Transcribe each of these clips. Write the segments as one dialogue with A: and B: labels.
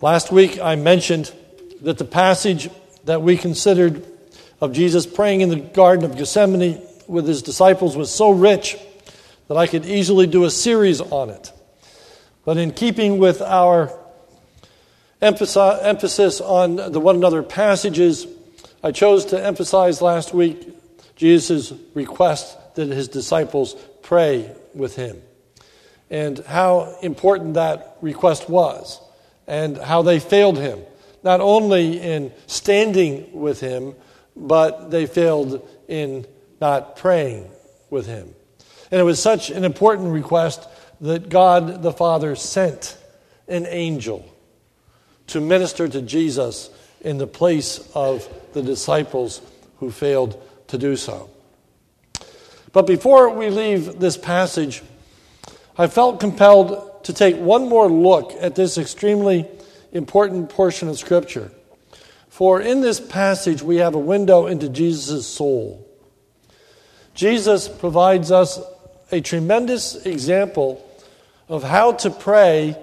A: Last week I mentioned that the passage that we considered of Jesus praying in the Garden of Gethsemane with his disciples was so rich that I could easily do a series on it. But in keeping with our emphasis on the one another passages, I chose to emphasize last week Jesus' request that his disciples pray with him and how important that request was and how they failed him, not only in standing with him, but they failed in not praying with him. And it was such an important request that God the Father sent an angel to minister to Jesus in the place of the disciples who failed to do so. But before we leave this passage, I felt compelled to take one more look at this extremely important portion of Scripture. For in this passage, we have a window into Jesus' soul. Jesus provides us a tremendous example of how to pray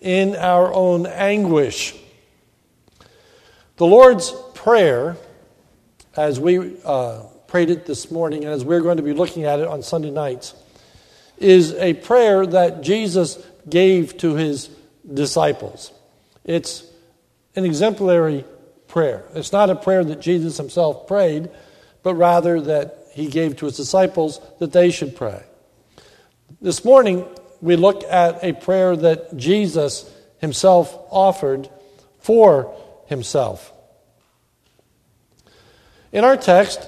A: in our own anguish. The Lord's Prayer, as we uh, prayed it this morning, and as we're going to be looking at it on Sunday nights, is a prayer that Jesus gave to his disciples. It's an exemplary prayer. It's not a prayer that Jesus himself prayed, but rather that he gave to his disciples that they should pray. This morning, we look at a prayer that Jesus himself offered for himself. In our text,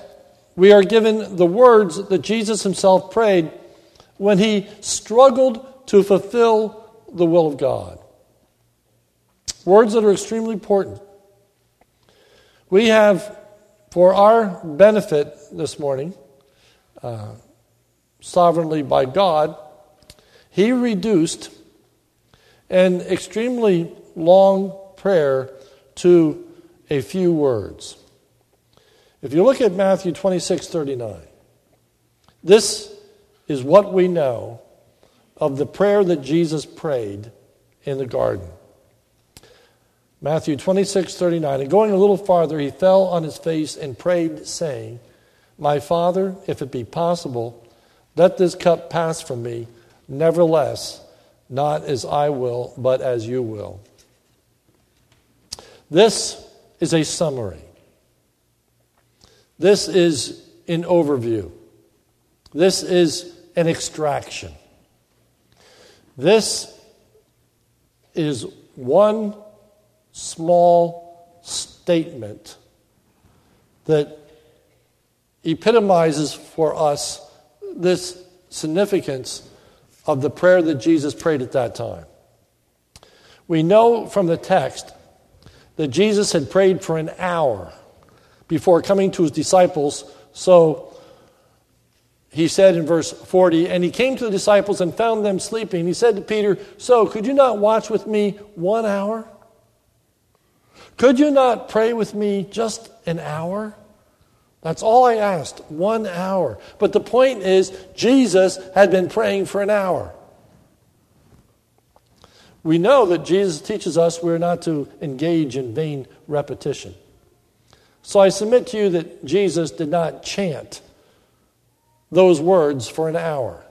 A: we are given the words that Jesus himself prayed when he struggled to fulfill the will of God. Words that are extremely important. We have, for our benefit this morning, uh, sovereignly by God, he reduced an extremely long prayer to a few words. If you look at Matthew 26 39, this is what we know of the prayer that Jesus prayed in the garden. Matthew 26, 39. And going a little farther, he fell on his face and prayed, saying, My Father, if it be possible, let this cup pass from me. Nevertheless, not as I will, but as you will. This is a summary. This is an overview. This is an extraction. This is one small statement that epitomizes for us this significance of the prayer that Jesus prayed at that time. We know from the text that Jesus had prayed for an hour before coming to his disciples. So he said in verse 40, and he came to the disciples and found them sleeping. He said to Peter, So could you not watch with me one hour? Could you not pray with me just an hour? That's all I asked, one hour. But the point is, Jesus had been praying for an hour. We know that Jesus teaches us we're not to engage in vain repetition. So I submit to you that Jesus did not chant those words for an hour,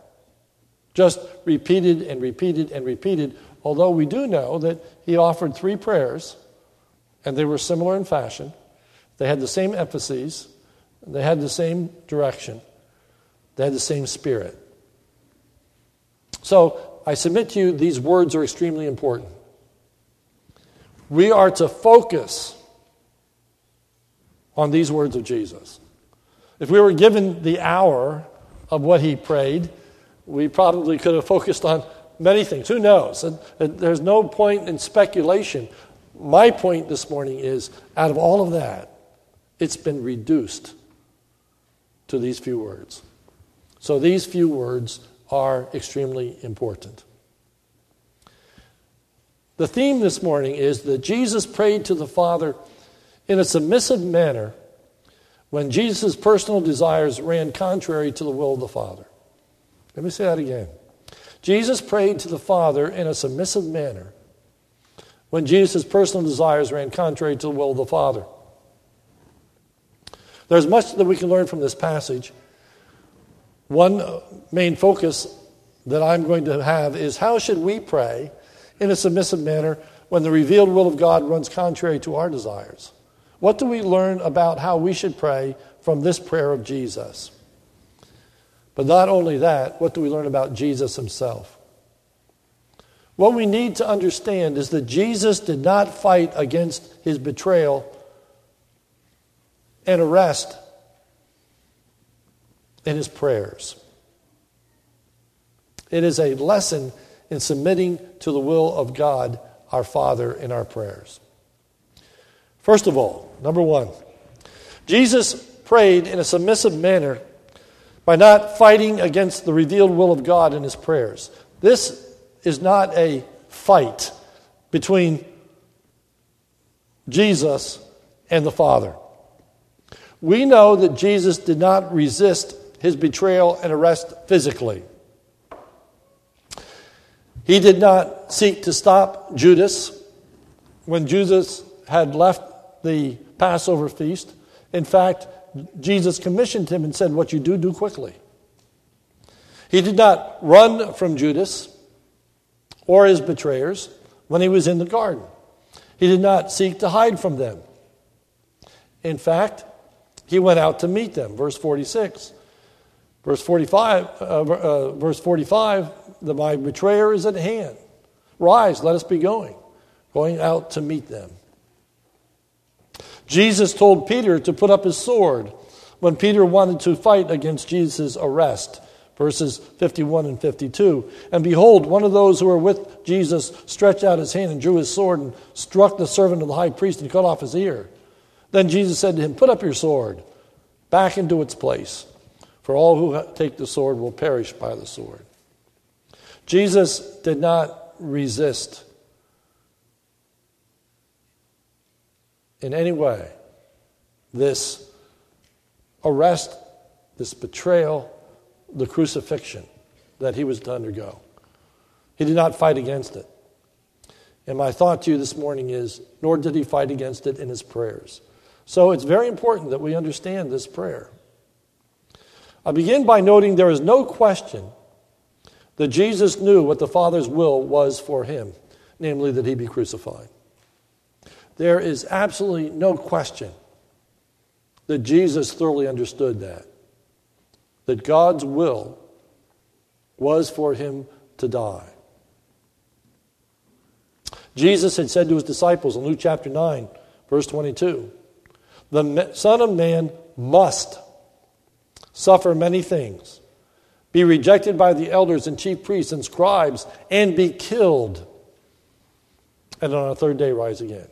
A: just repeated and repeated and repeated, although we do know that he offered three prayers, and they were similar in fashion. They had the same emphases, they had the same direction, they had the same spirit. So I submit to you, these words are extremely important. We are to focus on these words of Jesus. If we were given the hour of what he prayed, we probably could have focused on many things. Who knows? there's no point in speculation. My point this morning is out of all of that, it's been reduced to these few words. So these few words are extremely important. The theme this morning is that Jesus prayed to the Father in a submissive manner when Jesus' personal desires ran contrary to the will of the Father. Let me say that again. Jesus prayed to the Father in a submissive manner when Jesus' personal desires ran contrary to the will of the Father. There's much that we can learn from this passage. One main focus that I'm going to have is how should we pray in a submissive manner when the revealed will of God runs contrary to our desires? What do we learn about how we should pray from this prayer of Jesus? But not only that, what do we learn about Jesus himself? What we need to understand is that Jesus did not fight against his betrayal and arrest in his prayers. It is a lesson in submitting to the will of God, our Father, in our prayers. First of all, number one, Jesus prayed in a submissive manner by not fighting against the revealed will of God in his prayers. This is not a fight between Jesus and the Father. We know that Jesus did not resist his betrayal and arrest physically. He did not seek to stop Judas when Judas had left the Passover feast. In fact, Jesus commissioned him and said, What you do, do quickly. He did not run from Judas or his betrayers when he was in the garden. He did not seek to hide from them. In fact, he went out to meet them. Verse 46. Verse 45, uh, uh, verse 45, the, my betrayer is at hand. Rise, let us be going. Going out to meet them. Jesus told Peter to put up his sword when Peter wanted to fight against Jesus' arrest. Verses 51 and 52. And behold, one of those who were with Jesus stretched out his hand and drew his sword and struck the servant of the high priest and cut off his ear. Then Jesus said to him, Put up your sword back into its place, for all who take the sword will perish by the sword. Jesus did not resist in any way this arrest, this betrayal, the crucifixion that he was to undergo. He did not fight against it. And my thought to you this morning is, nor did he fight against it in his prayers. So it's very important that we understand this prayer. I begin by noting there is no question that Jesus knew what the Father's will was for him, namely that he be crucified. There is absolutely no question that Jesus thoroughly understood that. That God's will was for him to die. Jesus had said to his disciples in Luke chapter 9, verse 22, The Son of Man must suffer many things, be rejected by the elders and chief priests and scribes, and be killed, and on a third day rise again.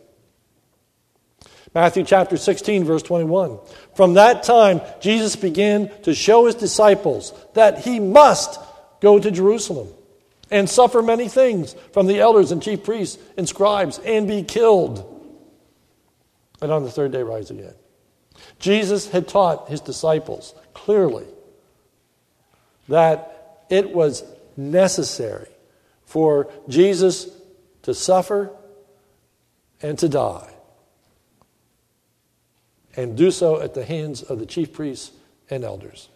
A: Matthew chapter 16, verse 21. From that time, Jesus began to show his disciples that he must go to Jerusalem and suffer many things from the elders and chief priests and scribes and be killed, and on the third day rise again. Jesus had taught his disciples clearly that it was necessary for Jesus to suffer and to die and do so at the hands of the chief priests and elders.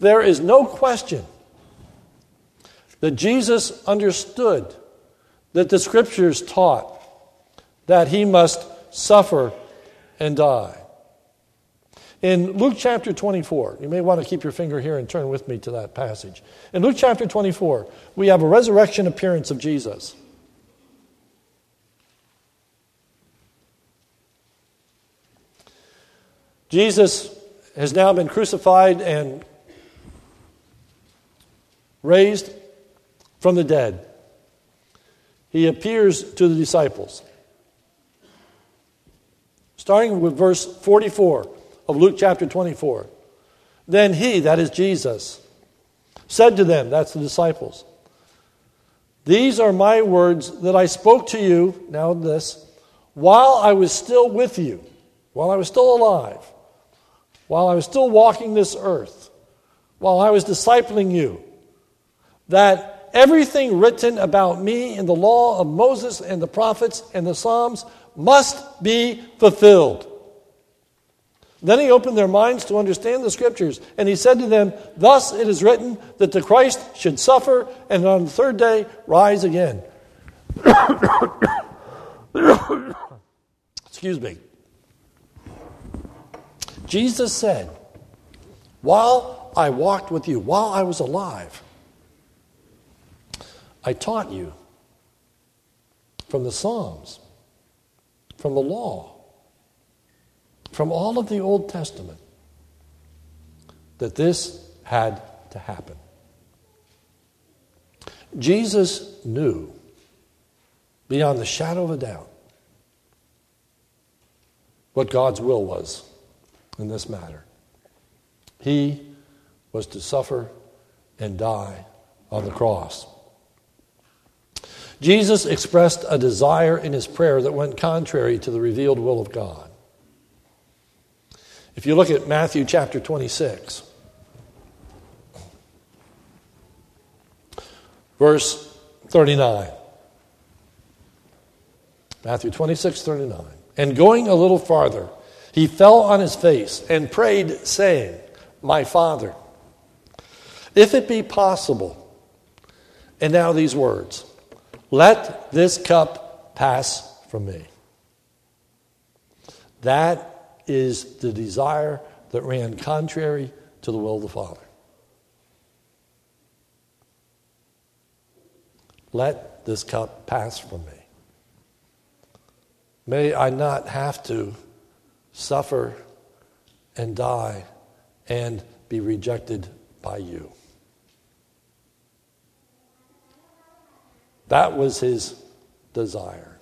A: There is no question that Jesus understood that the scriptures taught that he must suffer and die. In Luke chapter 24, you may want to keep your finger here and turn with me to that passage. In Luke chapter 24, we have a resurrection appearance of Jesus. Jesus has now been crucified and raised from the dead. He appears to the disciples. Starting with verse 44 of Luke chapter 24. Then he, that is Jesus, said to them, that's the disciples, These are my words that I spoke to you, now this, while I was still with you, while I was still alive while I was still walking this earth, while I was discipling you, that everything written about me in the law of Moses and the prophets and the Psalms must be fulfilled. Then he opened their minds to understand the scriptures, and he said to them, Thus it is written that the Christ should suffer and on the third day rise again. Excuse me. Jesus said, While I walked with you, while I was alive, I taught you from the Psalms, from the law, from all of the Old Testament, that this had to happen. Jesus knew beyond the shadow of a doubt what God's will was in this matter. He was to suffer and die on the cross. Jesus expressed a desire in his prayer that went contrary to the revealed will of God. If you look at Matthew chapter 26, verse 39. Matthew 26, 39. And going a little farther, he fell on his face and prayed, saying, My Father, if it be possible, and now these words, let this cup pass from me. That is the desire that ran contrary to the will of the Father. Let this cup pass from me. May I not have to suffer and die and be rejected by you. That was his desire.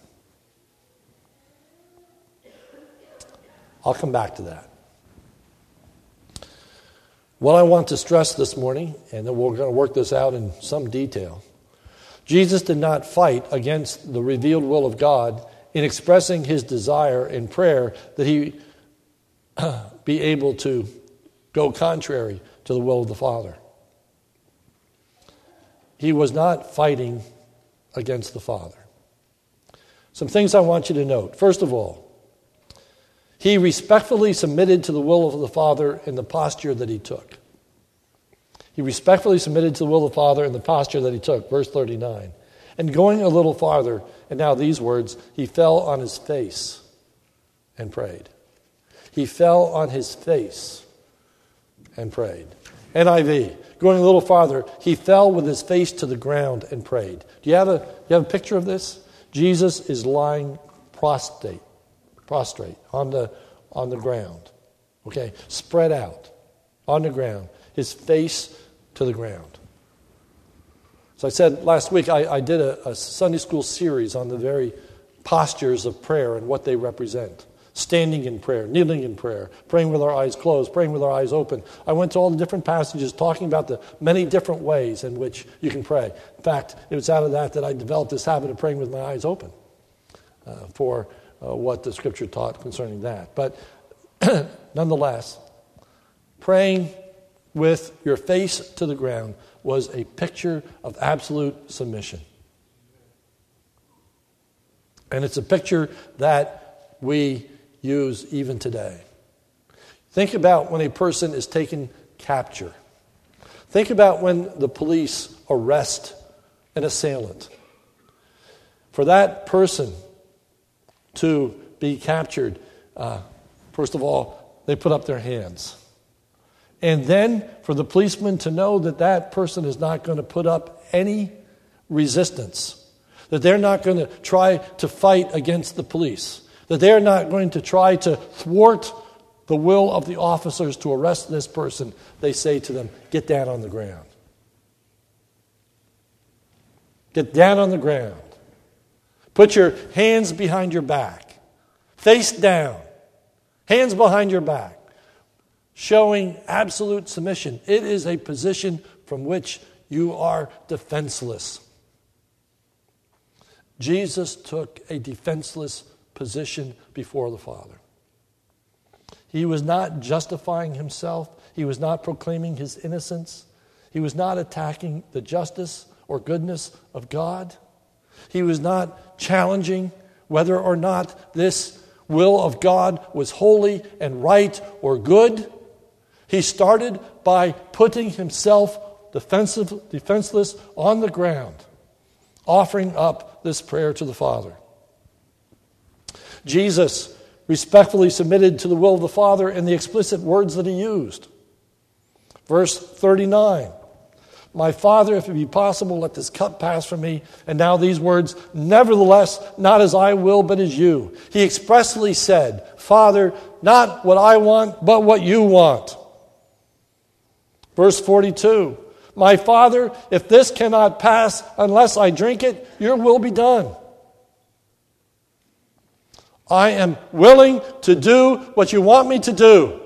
A: I'll come back to that. What I want to stress this morning, and then we're going to work this out in some detail. Jesus did not fight against the revealed will of God in expressing his desire in prayer that he be able to go contrary to the will of the Father. He was not fighting against the Father. Some things I want you to note. First of all, he respectfully submitted to the will of the Father in the posture that he took. He respectfully submitted to the will of the Father in the posture that he took. Verse 39. And going a little farther, and now these words, he fell on his face and prayed. He fell on his face and prayed. NIV, going a little farther, he fell with his face to the ground and prayed. Do you have a, you have a picture of this? Jesus is lying prostrate, prostrate on the, on the ground, okay, spread out on the ground, his face to the ground. So I said last week I, I did a, a Sunday school series on the very postures of prayer and what they represent standing in prayer, kneeling in prayer, praying with our eyes closed, praying with our eyes open. I went to all the different passages talking about the many different ways in which you can pray. In fact, it was out of that that I developed this habit of praying with my eyes open uh, for uh, what the scripture taught concerning that. But nonetheless, praying with your face to the ground was a picture of absolute submission. And it's a picture that we use even today. Think about when a person is taken capture. Think about when the police arrest an assailant. For that person to be captured, uh, first of all, they put up their hands. And then for the policeman to know that that person is not going to put up any resistance, that they're not going to try to fight against the police that they're not going to try to thwart the will of the officers to arrest this person. They say to them, Get down on the ground. Get down on the ground. Put your hands behind your back, face down, hands behind your back, showing absolute submission. It is a position from which you are defenseless. Jesus took a defenseless position before the Father. He was not justifying himself, he was not proclaiming his innocence, he was not attacking the justice or goodness of God. He was not challenging whether or not this will of God was holy and right or good. He started by putting himself defensive, defenseless on the ground, offering up this prayer to the Father. Jesus respectfully submitted to the will of the Father in the explicit words that he used. Verse 39 My Father, if it be possible, let this cup pass from me. And now these words, nevertheless, not as I will, but as you. He expressly said, Father, not what I want, but what you want. Verse 42 My Father, if this cannot pass unless I drink it, your will be done. I am willing to do what you want me to do.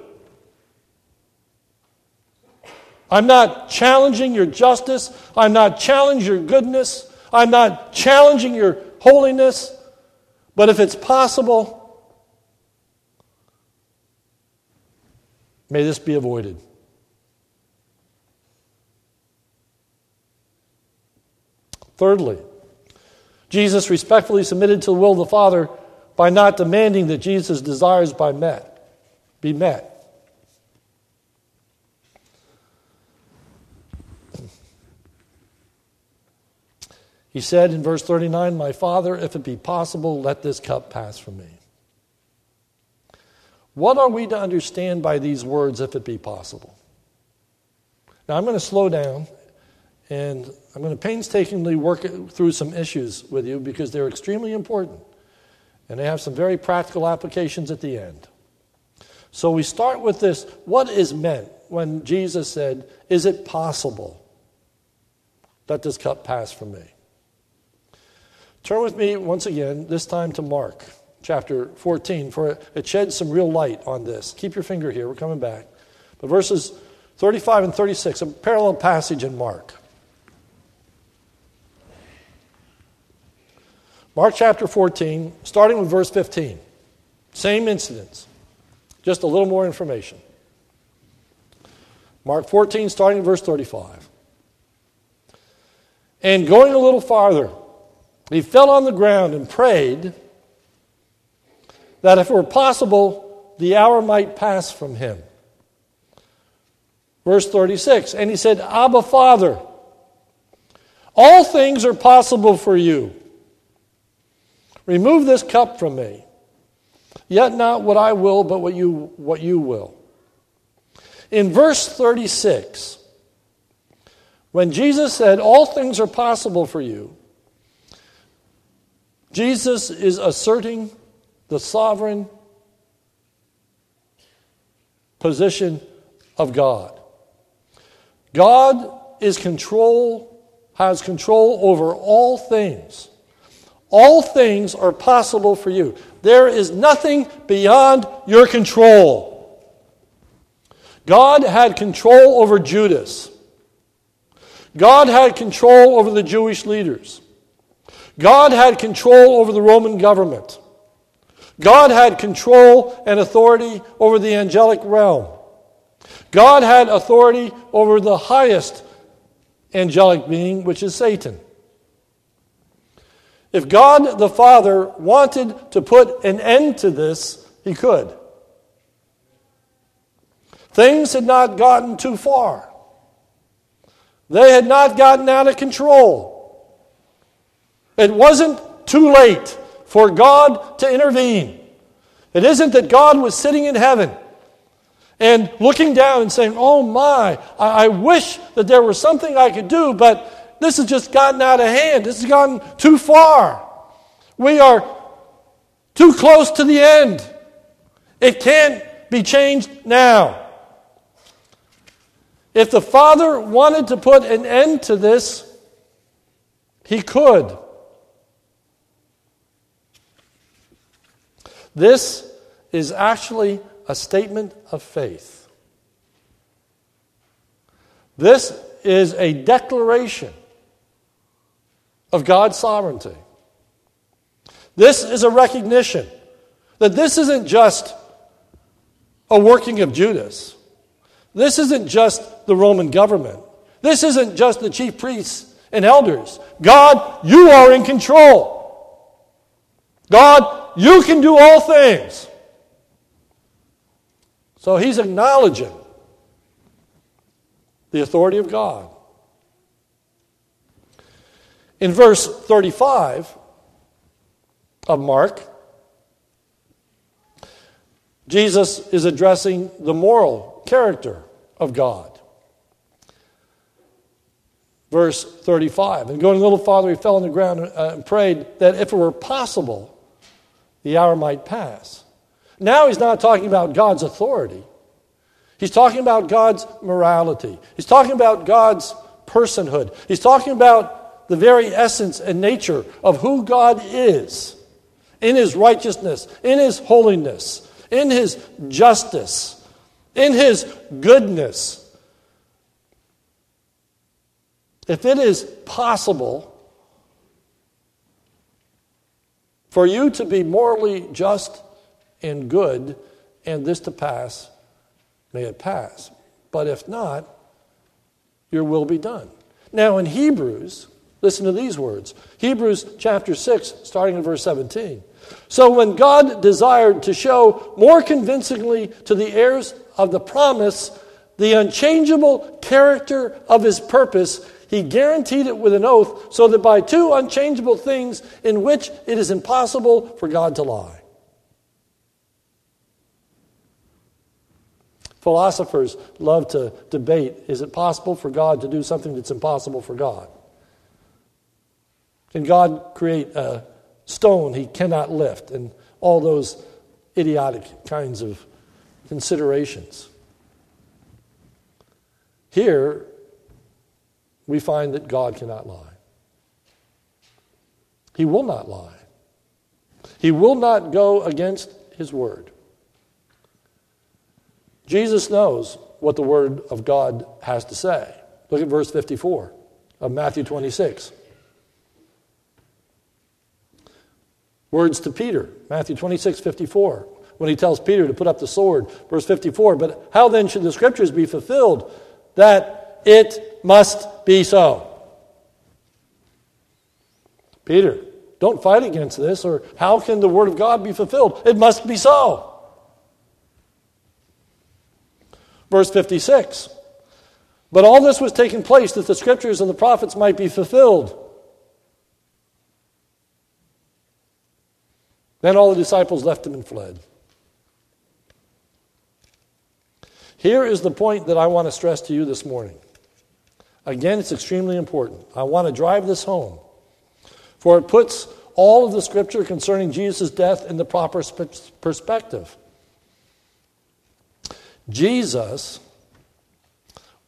A: I'm not challenging your justice. I'm not challenging your goodness. I'm not challenging your holiness. But if it's possible, may this be avoided. Thirdly, Jesus respectfully submitted to the will of the Father by not demanding that Jesus' desires by met, be met. He said in verse 39, My Father, if it be possible, let this cup pass from me. What are we to understand by these words, if it be possible? Now, I'm going to slow down and I'm going to painstakingly work through some issues with you because they're extremely important. And they have some very practical applications at the end. So we start with this what is meant when Jesus said, Is it possible? Let this cup pass from me. Turn with me once again, this time to Mark chapter 14, for it sheds some real light on this. Keep your finger here, we're coming back. But verses 35 and 36, a parallel passage in Mark. Mark chapter 14, starting with verse 15. Same incidents, just a little more information. Mark 14, starting at verse 35. And going a little farther, he fell on the ground and prayed that if it were possible, the hour might pass from him. Verse 36 And he said, Abba, Father, all things are possible for you. Remove this cup from me. Yet not what I will, but what you, what you will. In verse 36, when Jesus said, All things are possible for you, Jesus is asserting the sovereign position of God. God is control, has control over all things. All things are possible for you. There is nothing beyond your control. God had control over Judas. God had control over the Jewish leaders. God had control over the Roman government. God had control and authority over the angelic realm. God had authority over the highest angelic being, which is Satan. If God the Father wanted to put an end to this, he could. Things had not gotten too far. They had not gotten out of control. It wasn't too late for God to intervene. It isn't that God was sitting in heaven and looking down and saying, Oh my, I, wish that there was something I could do, but this has just gotten out of hand. This has gotten too far. We are too close to the end. It can't be changed now. If the Father wanted to put an end to this, he could. This is actually a statement of faith. This is a declaration of God's sovereignty. This is a recognition that this isn't just a working of Judas. This isn't just the Roman government. This isn't just the chief priests and elders God, you are in control. God, you can do all things. So he's acknowledging the authority of God. In verse 35 of Mark, Jesus is addressing the moral character of God. Verse 35. And going a little farther, he fell on the ground uh, and prayed that if it were possible, the hour might pass. Now he's not talking about God's authority. He's talking about God's morality. He's talking about God's personhood. He's talking about the very essence and nature of who God is in his righteousness, in his holiness, in his justice, in his goodness. If it is possible for you to be morally just and good and this to pass, may it pass. But if not, your will be done. Now, in Hebrews, listen to these words Hebrews chapter 6, starting in verse 17. So, when God desired to show more convincingly to the heirs of the promise the unchangeable character of his purpose, he guaranteed it with an oath, so that by two unchangeable things in which it is impossible for God to lie. Philosophers love to debate is it possible for God to do something that's impossible for God? Can God create a stone he cannot lift? And all those idiotic kinds of considerations. Here, we find that God cannot lie. He will not lie. He will not go against his word. Jesus knows what the Word of God has to say. Look at verse 54 of Matthew 26. Words to Peter, Matthew 26, 54, when he tells Peter to put up the sword. Verse 54 But how then should the scriptures be fulfilled that it must be so? Peter, don't fight against this, or how can the word of God be fulfilled? It must be so. Verse 56. But all this was taking place that the scriptures and the prophets might be fulfilled. Then all the disciples left him and fled. Here is the point that I want to stress to you this morning. Again, it's extremely important. I want to drive this home, for it puts all of the scripture concerning Jesus' death in the proper perspective. Jesus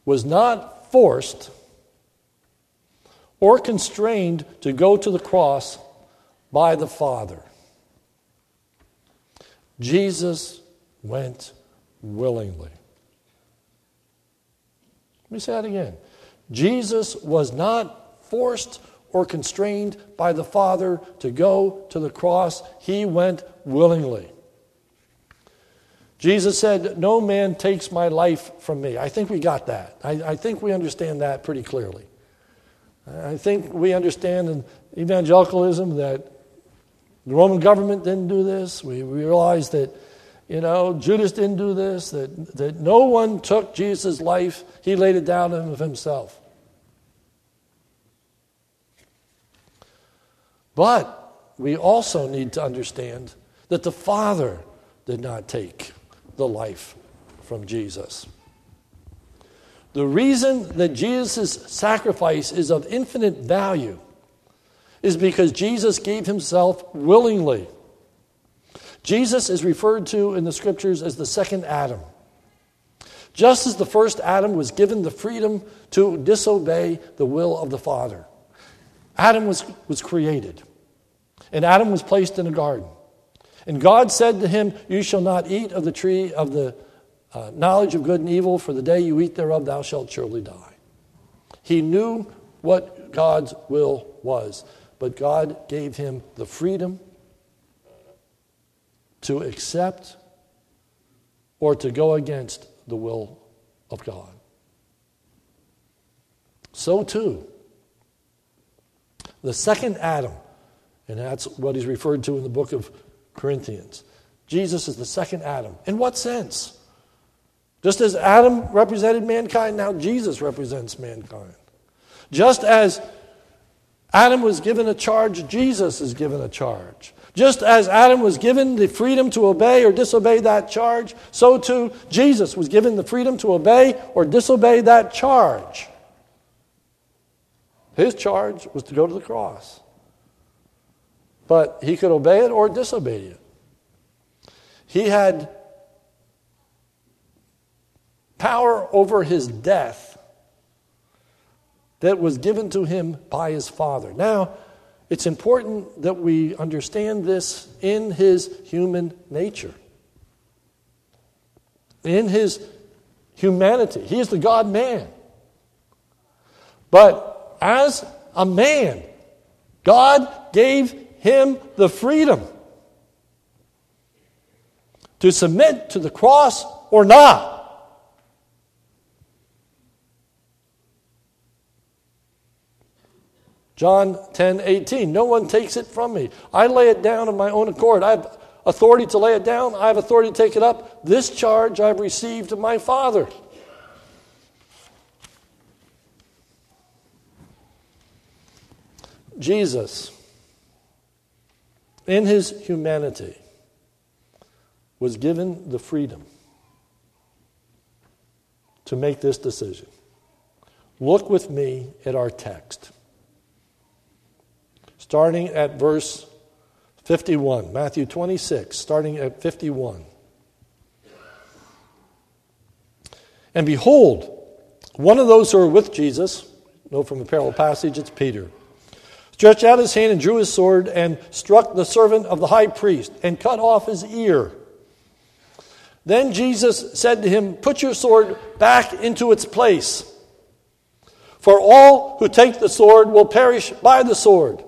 A: was not forced or constrained to go to the cross by the Father. Jesus went willingly. Let me say that again. Jesus was not forced or constrained by the Father to go to the cross, he went willingly. Jesus said, No man takes my life from me. I think we got that. I, I, think we understand that pretty clearly. I think we understand in evangelicalism that the Roman government didn't do this. We, we realize that, you know, Judas didn't do this, that, that no one took Jesus' life, he laid it down of himself. But we also need to understand that the Father did not take the life from Jesus. The reason that Jesus' sacrifice is of infinite value is because Jesus gave himself willingly. Jesus is referred to in the scriptures as the second Adam. Just as the first Adam was given the freedom to disobey the will of the Father, Adam was, was created, and Adam was placed in a garden. And God said to him, You shall not eat of the tree of the uh, knowledge of good and evil, for the day you eat thereof, thou shalt surely die. He knew what God's will was, but God gave him the freedom to accept or to go against the will of God. So too, The second Adam. And that's what he's referred to in the book of Corinthians. Jesus is the second Adam. In what sense? Just as Adam represented mankind, now Jesus represents mankind. Just as Adam was given a charge, Jesus is given a charge. Just as Adam was given the freedom to obey or disobey that charge, so too Jesus was given the freedom to obey or disobey that charge. His charge was to go to the cross. But he could obey it or disobey it. He had power over his death that was given to him by his Father. Now, it's important that we understand this in his human nature, in his humanity. He is the God man. But as a man, God gave him the freedom to submit to the cross or not. John 10 18. No one takes it from me. I lay it down of my own accord. I have authority to lay it down, I have authority to take it up. This charge I've received of my Father. Jesus, in his humanity, was given the freedom to make this decision. Look with me at our text starting at verse 51. Matthew 26, starting at 51. And behold, one of those who were with Jesus, know from the parallel passage, it's Peter, stretched out his hand and drew his sword and struck the servant of the high priest and cut off his ear. Then Jesus said to him, Put your sword back into its place. For all who take the sword will perish by the sword.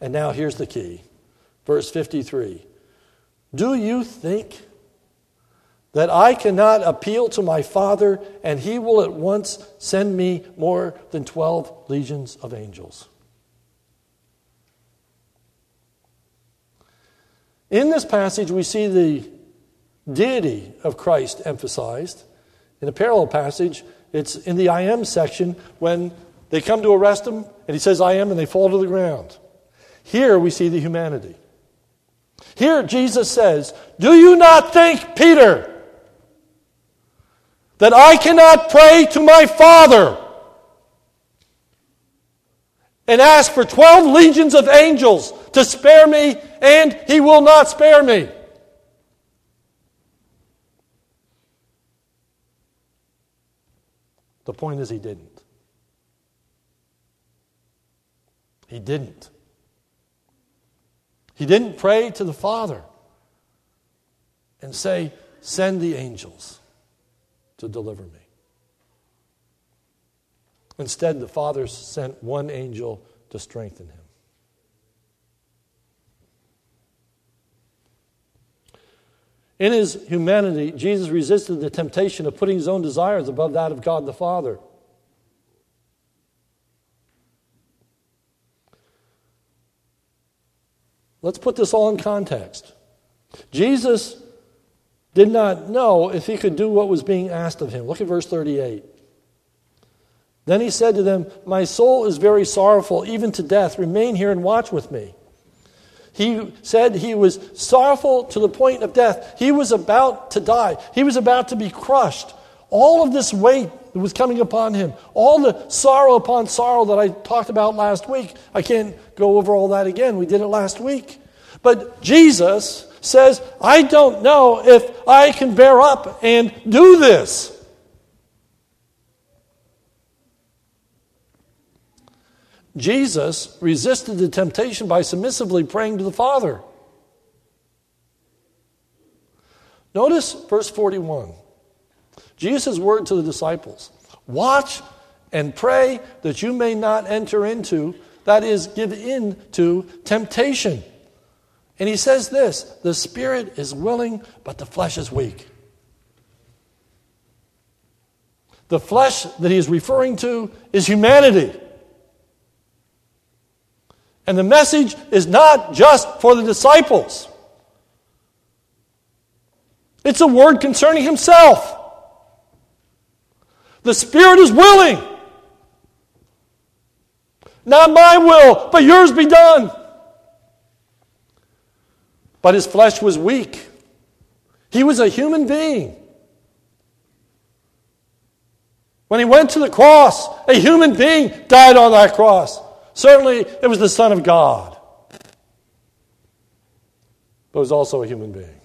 A: And now here's the key. Verse 53 Do you think that I cannot appeal to my Father and he will at once send me more than 12 legions of angels? In this passage, we see the deity of Christ emphasized. In a parallel passage, it's in the I am section when they come to arrest him and he says, I am, and they fall to the ground. Here we see the humanity. Here Jesus says, Do you not think, Peter, that I cannot pray to my Father and ask for 12 legions of angels to spare me, and he will not spare me? The point is, he didn't. He didn't. He didn't pray to the Father and say, Send the angels to deliver me. Instead, the Father sent one angel to strengthen him. In his humanity, Jesus resisted the temptation of putting his own desires above that of God the Father. Let's put this all in context. Jesus did not know if he could do what was being asked of him. Look at verse 38. Then he said to them, My soul is very sorrowful, even to death. Remain here and watch with me. He said he was sorrowful to the point of death. He was about to die, he was about to be crushed. All of this weight that was coming upon him, all the sorrow upon sorrow that I talked about last week. I can't go over all that again. We did it last week. But Jesus says, I don't know if I can bear up and do this. Jesus resisted the temptation by submissively praying to the Father. Notice verse 41. Jesus' word to the disciples Watch and pray that you may not enter into, that is, give in to temptation. And he says this the spirit is willing, but the flesh is weak. The flesh that he is referring to is humanity. And the message is not just for the disciples, it's a word concerning himself. The Spirit is willing. Not my will, but yours be done. But his flesh was weak. He was a human being. When he went to the cross, a human being died on that cross. Certainly, it was the Son of God. But it was also a human being,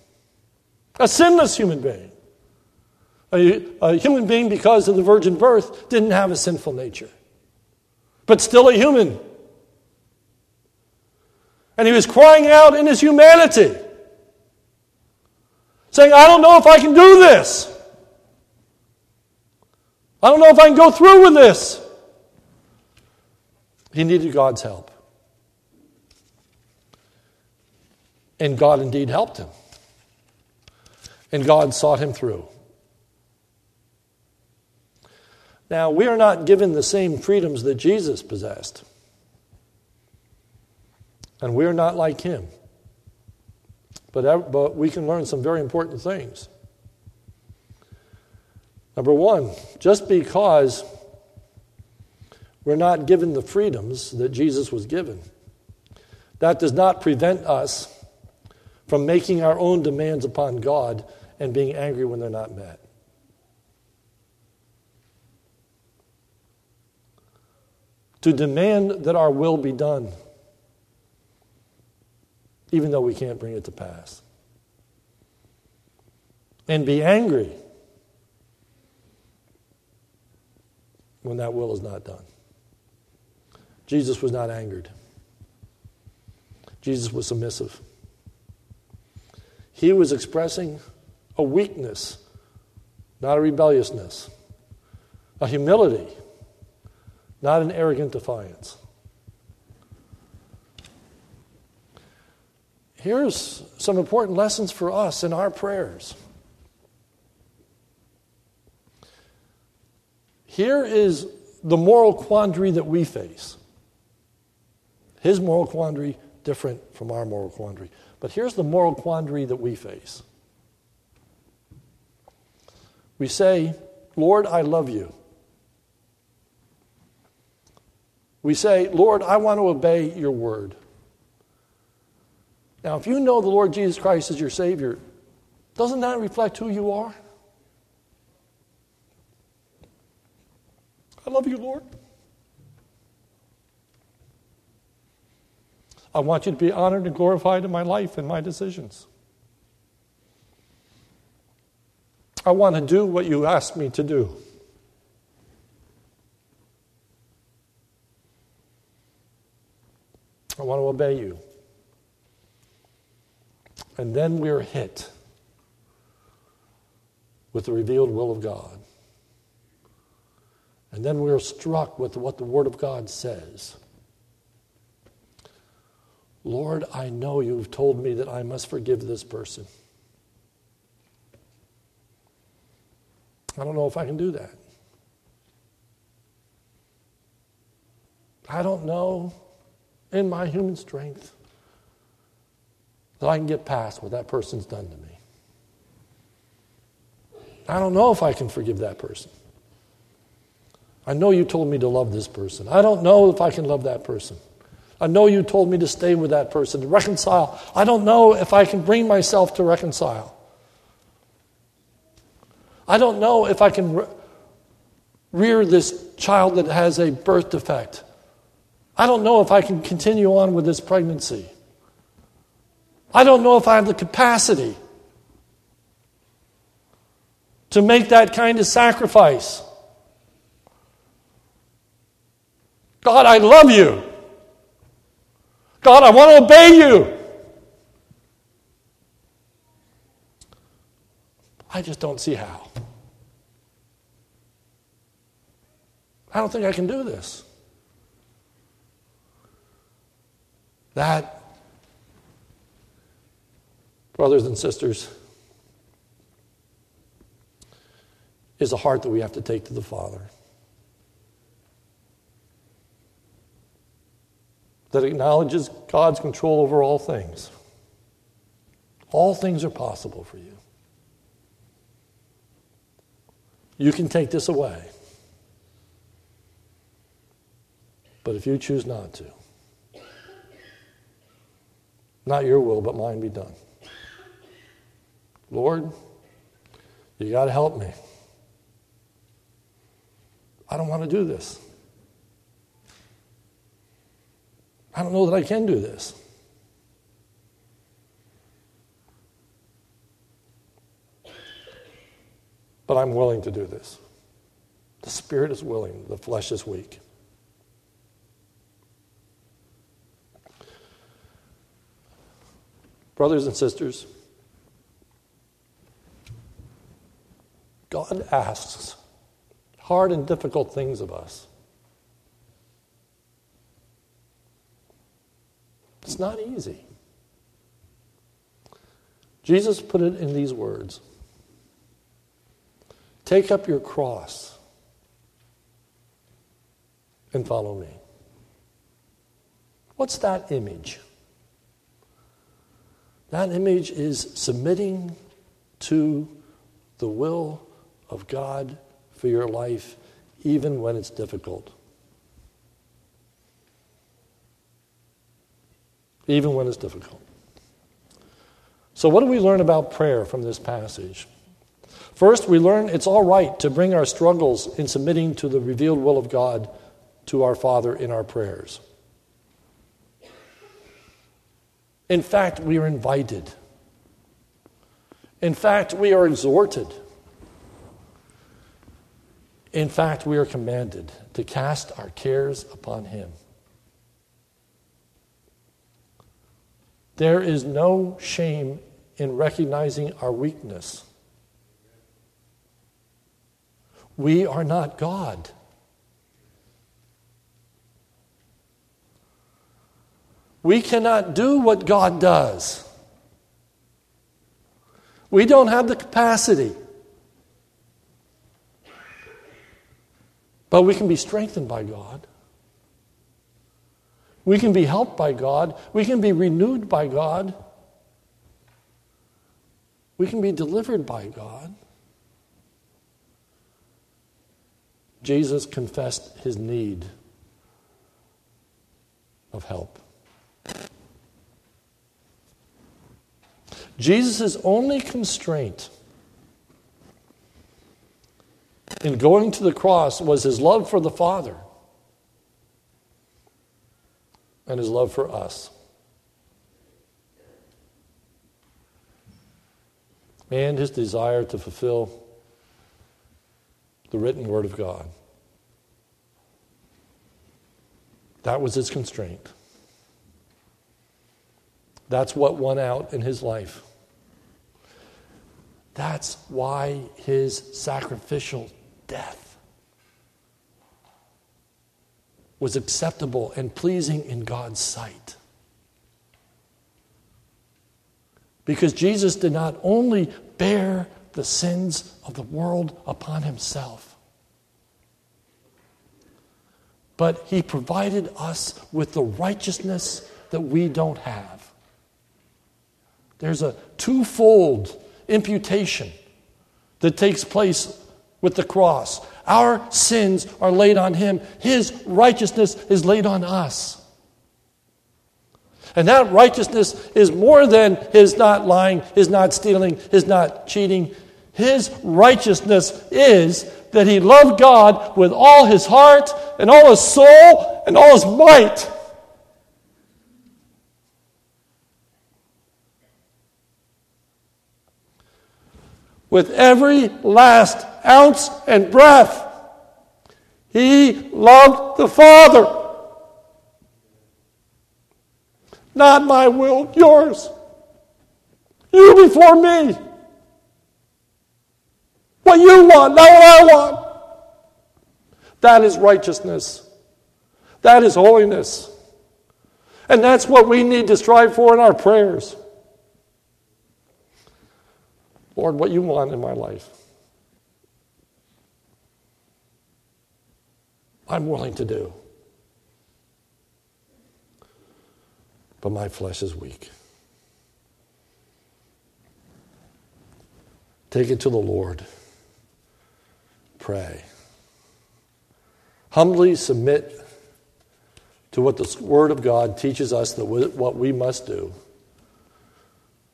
A: a sinless human being. A, a human being, because of the virgin birth, didn't have a sinful nature, but still a human. And he was crying out in his humanity, saying, I don't know if I can do this. I don't know if I can go through with this. He needed God's help. And God indeed helped him. And God sought him through. Now, we are not given the same freedoms that Jesus possessed. And we're not like him. But, but we can learn some very important things. Number one, just because we're not given the freedoms that Jesus was given, that does not prevent us from making our own demands upon God and being angry when they're not met. To demand that our will be done, even though we can't bring it to pass. And be angry when that will is not done. Jesus was not angered, Jesus was submissive. He was expressing a weakness, not a rebelliousness, a humility, not an arrogant defiance. Here's some important lessons for us in our prayers. Here is the moral quandary that we face. His moral quandary, different from our moral quandary. But here's the moral quandary that we face. We say, Lord, I love you. We say, Lord, I want to obey your word. Now, if you know the Lord Jesus Christ as your Savior, doesn't that reflect who you are? I love you, Lord. I want you to be honored and glorified in my life and my decisions. I want to do what you asked me to do. I want to obey you. And then we're hit with the revealed will of God. And then we're struck with what the Word of God says. Lord, I know you've told me that I must forgive this person. I don't know if I can do that. I don't know in my human strength that I can get past what that person's done to me. I don't know if I can forgive that person. I know you told me to love this person. I don't know if I can love that person. I know you told me to stay with that person, to reconcile. I don't know if I can bring myself to reconcile. I don't know if I can re- rear this child that has a birth defect. I don't know if I can continue on with this pregnancy. I don't know if I have the capacity to make that kind of sacrifice. God, I love you. God, I want to obey you. I just don't see how. I don't think I can do this. That, brothers and sisters, is a heart that we have to take to the Father. that acknowledges God's control over all things. All things are possible for you. You can take this away. But if you choose not to, not your will, but mine be done. Lord, you got to help me. I don't want to do this. I don't know that I can do this. But I'm willing to do this. The spirit is willing, the flesh is weak. Brothers and sisters, God asks hard and difficult things of us. It's not easy. Jesus put it in these words Take up your cross and follow me. What's that image? That image is submitting to the will of God for your life, even when it's difficult. Even when it's difficult. So, what do we learn about prayer from this passage? First, we learn it's all right to bring our struggles in submitting to the revealed will of God to our Father in our prayers. In fact, we are invited. In fact, we are exhorted. In fact, we are commanded to cast our cares upon Him. There is no shame in recognizing our weakness. We are not God. We cannot do what God does. We don't have the capacity. But we can be strengthened by God. We can be helped by God. We can be renewed by God. We can be delivered by God. Jesus confessed his need of help. Jesus' only constraint in going to the cross was his love for the Father and his love for us. And his desire to fulfill the written word of God. That was his constraint. That's what won out in his life. That's why his sacrificial death was acceptable and pleasing in God's sight. Because Jesus did not only bear the sins of the world upon himself, but he provided us with the righteousness that we don't have. There's a twofold imputation that takes place with the cross. Our sins are laid on him, his righteousness is laid on us. And that righteousness is more than his not lying, his not stealing, his not cheating. His righteousness is that he loved God with all his heart and all his soul and all his might. With every last ounce and breath. He loved the Father. Not my will, yours. You before me. What you want, not what I want. That is righteousness. That is holiness. And that's what we need to strive for in our prayers. Lord, what you want in my life. I'm willing to do. but my flesh is weak. Take it to the Lord. Pray. Humbly submit to what the Word of God teaches us that what we must do.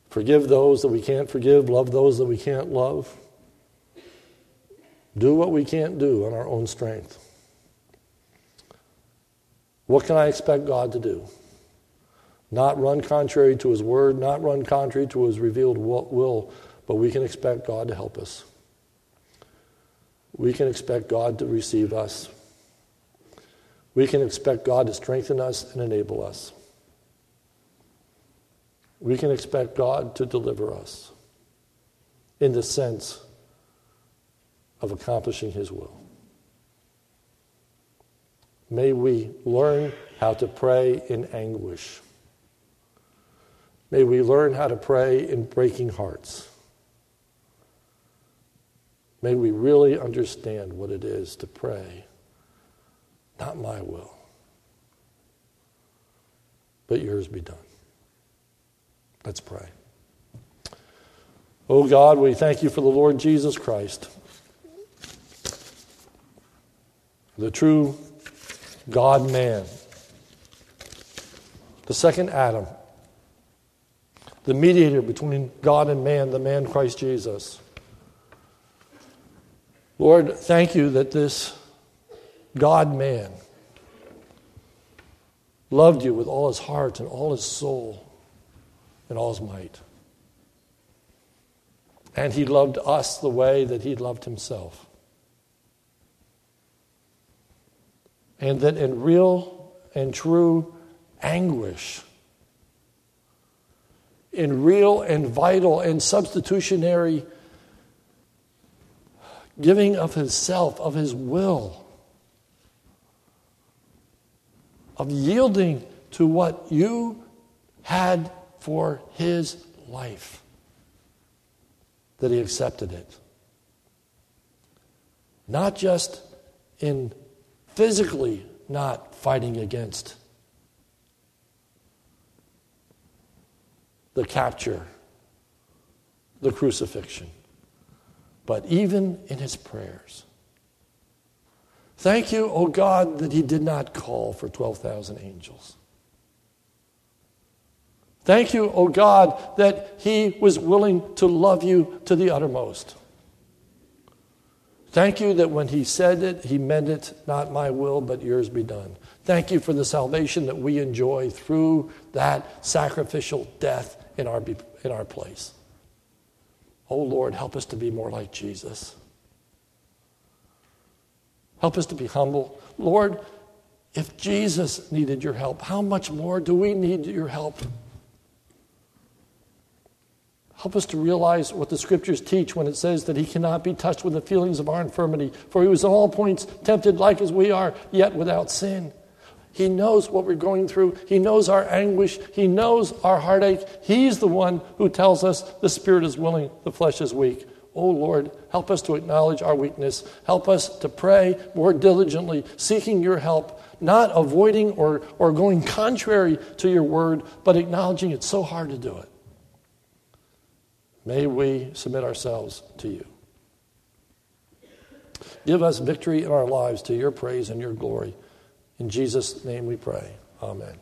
A: Forgive those that we can't forgive, love those that we can't love. Do what we can't do on our own strength. What can I expect God to do? Not run contrary to His Word, not run contrary to His revealed will, but we can expect God to help us. We can expect God to receive us. We can expect God to strengthen us and enable us. We can expect God to deliver us in the sense of accomplishing His will. May we learn how to pray in anguish. May we learn how to pray in breaking hearts. May we really understand what it is to pray not my will, but yours be done. Let's pray. Oh God, we thank you for the Lord Jesus Christ, the true God man, the second Adam, the mediator between God and man, the man Christ Jesus. Lord, thank you that this God man, loved you with all his heart and all his soul and all his might. And he loved us the way that he loved himself. And that in real and true anguish, in real and vital and substitutionary giving of himself, of his will, of yielding to what you had for his life, that he accepted it. Not just in physically not fighting against the capture, the crucifixion, but even in his prayers. Thank you, O oh God, that He did not call for 12,000 angels. Thank you, O oh God, that He was willing to love you to the uttermost. Thank you that when He said it, He meant it, not my will, but yours be done. Thank you for the salvation that we enjoy through that sacrificial death in our, in our place. Oh Lord, help us to be more like Jesus. Help us to be humble. Lord, if Jesus needed your help, how much more do we need your help? Help us to realize what the scriptures teach when it says that he cannot be touched with the feelings of our infirmity, for he was at all points tempted like as we are, yet without sin. He knows what we're going through. He knows our anguish. He knows our heartache. He's the one who tells us the spirit is willing, the flesh is weak. Oh Lord, help us to acknowledge our weakness. Help us to pray more diligently, seeking your help, not avoiding or, or going contrary to your word, but acknowledging it's so hard to do it. May we submit ourselves to you. Give us victory in our lives to your praise and your glory. In Jesus' name we pray. Amen.